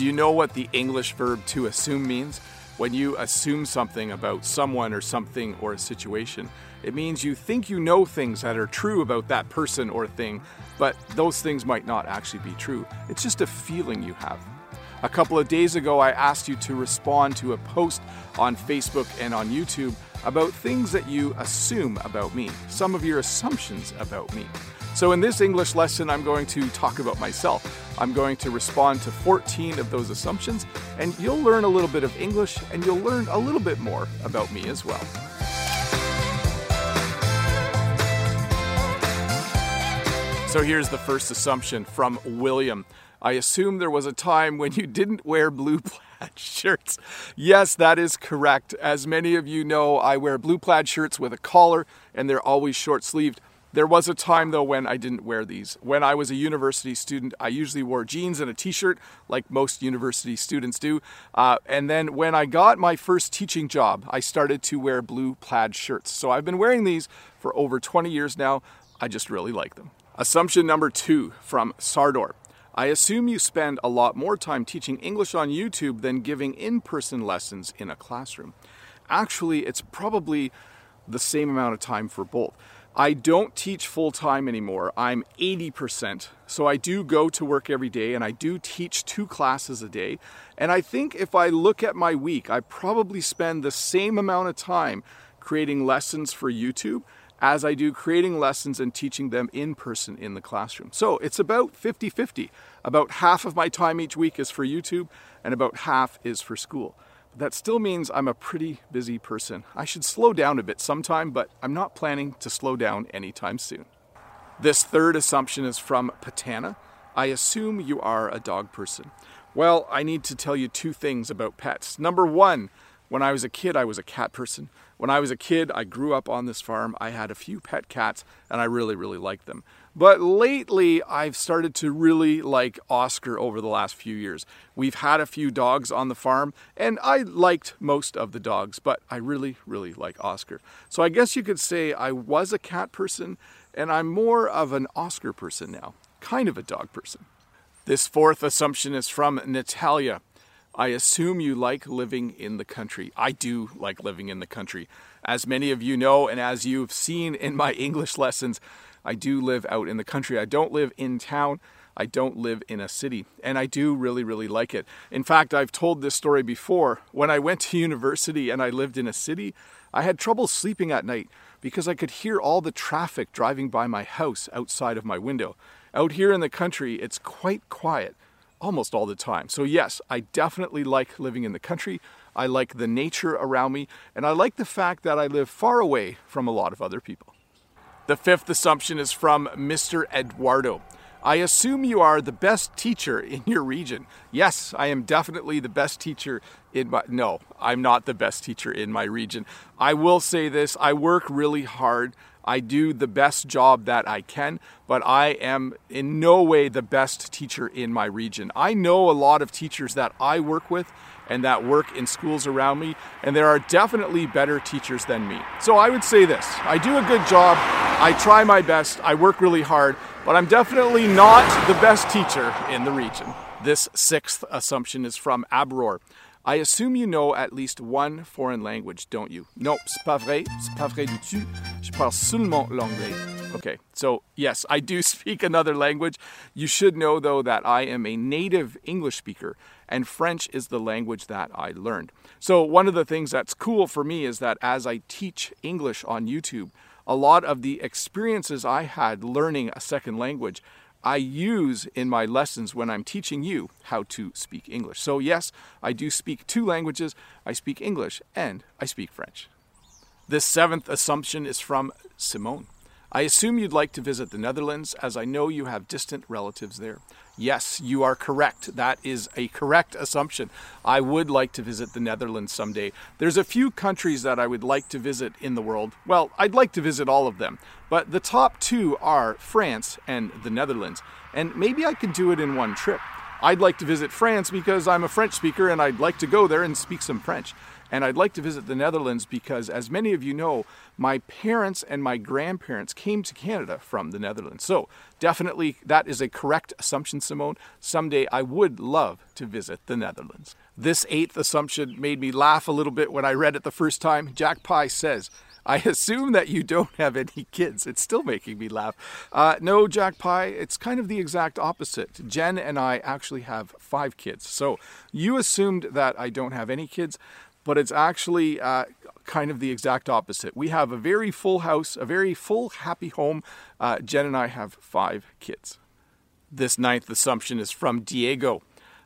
Do you know what the English verb to assume means? When you assume something about someone or something or a situation, it means you think you know things that are true about that person or thing, but those things might not actually be true. It's just a feeling you have. A couple of days ago, I asked you to respond to a post on Facebook and on YouTube about things that you assume about me, some of your assumptions about me. So, in this English lesson, I'm going to talk about myself. I'm going to respond to 14 of those assumptions, and you'll learn a little bit of English and you'll learn a little bit more about me as well. So, here's the first assumption from William. I assume there was a time when you didn't wear blue plaid shirts. Yes, that is correct. As many of you know, I wear blue plaid shirts with a collar and they're always short sleeved. There was a time though when I didn't wear these. When I was a university student, I usually wore jeans and a t shirt, like most university students do. Uh, and then when I got my first teaching job, I started to wear blue plaid shirts. So I've been wearing these for over 20 years now. I just really like them. Assumption number two from Sardor. I assume you spend a lot more time teaching English on YouTube than giving in person lessons in a classroom. Actually, it's probably the same amount of time for both. I don't teach full time anymore. I'm 80%. So I do go to work every day and I do teach two classes a day. And I think if I look at my week, I probably spend the same amount of time creating lessons for YouTube as I do creating lessons and teaching them in person in the classroom. So it's about 50 50. About half of my time each week is for YouTube and about half is for school. That still means I'm a pretty busy person. I should slow down a bit sometime, but I'm not planning to slow down anytime soon. This third assumption is from Patana. I assume you are a dog person. Well, I need to tell you two things about pets. Number one, when I was a kid, I was a cat person. When I was a kid, I grew up on this farm. I had a few pet cats, and I really, really liked them. But lately, I've started to really like Oscar over the last few years. We've had a few dogs on the farm, and I liked most of the dogs, but I really, really like Oscar. So I guess you could say I was a cat person, and I'm more of an Oscar person now, kind of a dog person. This fourth assumption is from Natalia. I assume you like living in the country. I do like living in the country. As many of you know, and as you've seen in my English lessons, I do live out in the country. I don't live in town. I don't live in a city. And I do really, really like it. In fact, I've told this story before. When I went to university and I lived in a city, I had trouble sleeping at night because I could hear all the traffic driving by my house outside of my window. Out here in the country, it's quite quiet almost all the time. So, yes, I definitely like living in the country. I like the nature around me, and I like the fact that I live far away from a lot of other people. The fifth assumption is from Mr. Eduardo. I assume you are the best teacher in your region. Yes, I am definitely the best teacher in my No, I'm not the best teacher in my region. I will say this, I work really hard I do the best job that I can, but I am in no way the best teacher in my region. I know a lot of teachers that I work with and that work in schools around me, and there are definitely better teachers than me. So I would say this I do a good job, I try my best, I work really hard, but I'm definitely not the best teacher in the region. This sixth assumption is from Abror. I assume you know at least one foreign language, don't you? No, c'est pas vrai, c'est pas vrai du tout. Je parle seulement l'anglais. Okay, so yes, I do speak another language. You should know though that I am a native English speaker and French is the language that I learned. So one of the things that's cool for me is that as I teach English on YouTube, a lot of the experiences I had learning a second language I use in my lessons when I'm teaching you how to speak English. So, yes, I do speak two languages I speak English and I speak French. This seventh assumption is from Simone. I assume you'd like to visit the Netherlands as I know you have distant relatives there. Yes, you are correct. That is a correct assumption. I would like to visit the Netherlands someday. There's a few countries that I would like to visit in the world. Well, I'd like to visit all of them, but the top two are France and the Netherlands. And maybe I can do it in one trip. I'd like to visit France because I'm a French speaker and I'd like to go there and speak some French. And I'd like to visit the Netherlands because, as many of you know, my parents and my grandparents came to Canada from the Netherlands. So, definitely, that is a correct assumption, Simone. Someday I would love to visit the Netherlands. This eighth assumption made me laugh a little bit when I read it the first time. Jack Pie says, I assume that you don't have any kids. It's still making me laugh. Uh, no, Jack Pie, it's kind of the exact opposite. Jen and I actually have five kids. So you assumed that I don't have any kids, but it's actually uh, kind of the exact opposite. We have a very full house, a very full, happy home. Uh, Jen and I have five kids. This ninth assumption is from Diego.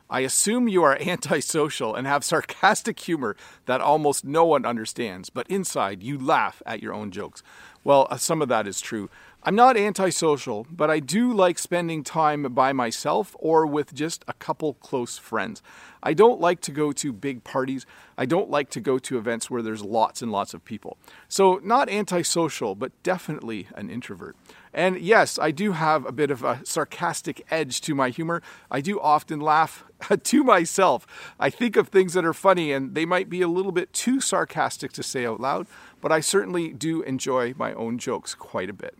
I assume you are antisocial and have sarcastic humor that almost no one understands, but inside you laugh at your own jokes. Well, uh, some of that is true. I'm not antisocial, but I do like spending time by myself or with just a couple close friends. I don't like to go to big parties. I don't like to go to events where there's lots and lots of people. So, not antisocial, but definitely an introvert. And yes, I do have a bit of a sarcastic edge to my humor. I do often laugh to myself. I think of things that are funny and they might be a little bit too sarcastic to say out loud, but I certainly do enjoy my own jokes quite a bit.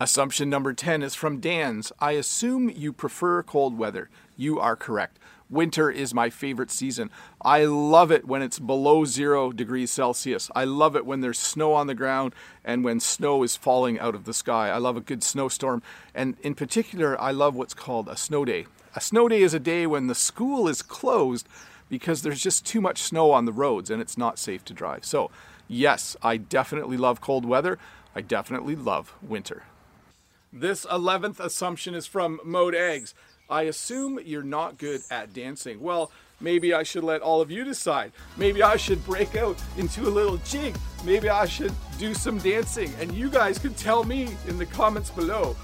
Assumption number 10 is from Dan's. I assume you prefer cold weather. You are correct. Winter is my favorite season. I love it when it's below zero degrees Celsius. I love it when there's snow on the ground and when snow is falling out of the sky. I love a good snowstorm. And in particular, I love what's called a snow day. A snow day is a day when the school is closed because there's just too much snow on the roads and it's not safe to drive. So, yes, I definitely love cold weather. I definitely love winter. This 11th assumption is from Mode Eggs. I assume you're not good at dancing. Well, maybe I should let all of you decide. Maybe I should break out into a little jig. Maybe I should do some dancing. And you guys can tell me in the comments below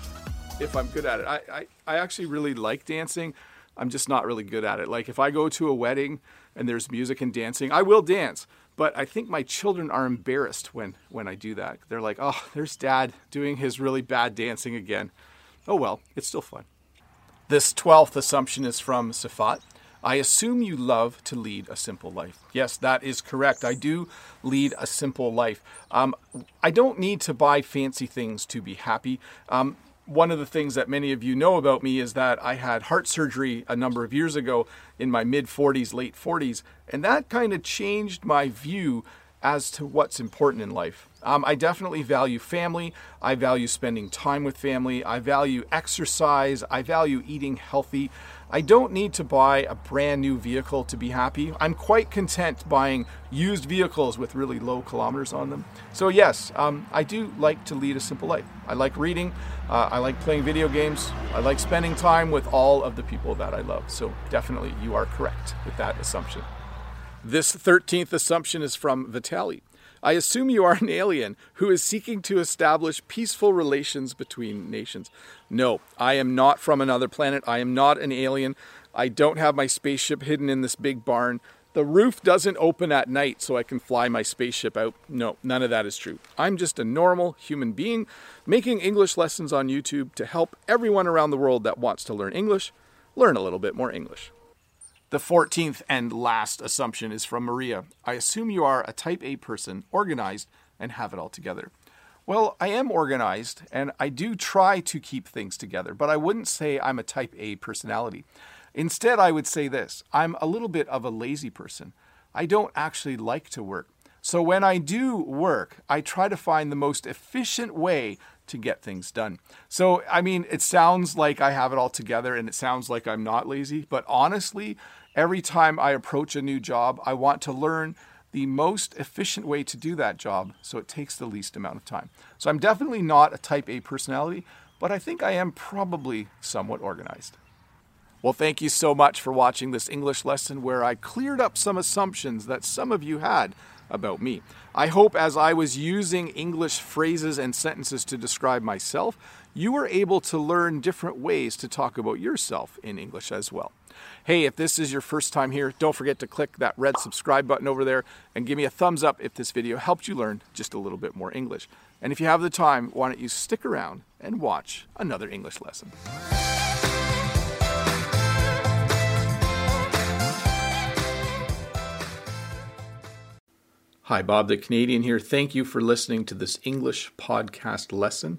if I'm good at it. I, I, I actually really like dancing. I'm just not really good at it. Like if I go to a wedding and there's music and dancing, I will dance. But I think my children are embarrassed when, when I do that. They're like, oh, there's dad doing his really bad dancing again. Oh well, it's still fun. This 12th assumption is from Safat. I assume you love to lead a simple life. Yes, that is correct. I do lead a simple life. Um, I don't need to buy fancy things to be happy. Um, one of the things that many of you know about me is that I had heart surgery a number of years ago in my mid 40s, late 40s, and that kind of changed my view as to what's important in life. Um, I definitely value family. I value spending time with family. I value exercise. I value eating healthy. I don't need to buy a brand new vehicle to be happy. I'm quite content buying used vehicles with really low kilometers on them. So, yes, um, I do like to lead a simple life. I like reading. Uh, I like playing video games. I like spending time with all of the people that I love. So, definitely, you are correct with that assumption. This 13th assumption is from Vitali. I assume you are an alien who is seeking to establish peaceful relations between nations. No, I am not from another planet. I am not an alien. I don't have my spaceship hidden in this big barn. The roof doesn't open at night so I can fly my spaceship out. No, none of that is true. I'm just a normal human being making English lessons on YouTube to help everyone around the world that wants to learn English learn a little bit more English. The 14th and last assumption is from Maria. I assume you are a type A person, organized, and have it all together. Well, I am organized and I do try to keep things together, but I wouldn't say I'm a type A personality. Instead, I would say this I'm a little bit of a lazy person. I don't actually like to work. So when I do work, I try to find the most efficient way to get things done. So, I mean, it sounds like I have it all together and it sounds like I'm not lazy, but honestly, every time I approach a new job, I want to learn the most efficient way to do that job so it takes the least amount of time. So, I'm definitely not a type A personality, but I think I am probably somewhat organized. Well, thank you so much for watching this English lesson where I cleared up some assumptions that some of you had about me. I hope as I was using English phrases and sentences to describe myself, you were able to learn different ways to talk about yourself in English as well. Hey, if this is your first time here, don't forget to click that red subscribe button over there and give me a thumbs up if this video helped you learn just a little bit more English. And if you have the time, why don't you stick around and watch another English lesson. Hi, Bob the Canadian here. Thank you for listening to this English podcast lesson.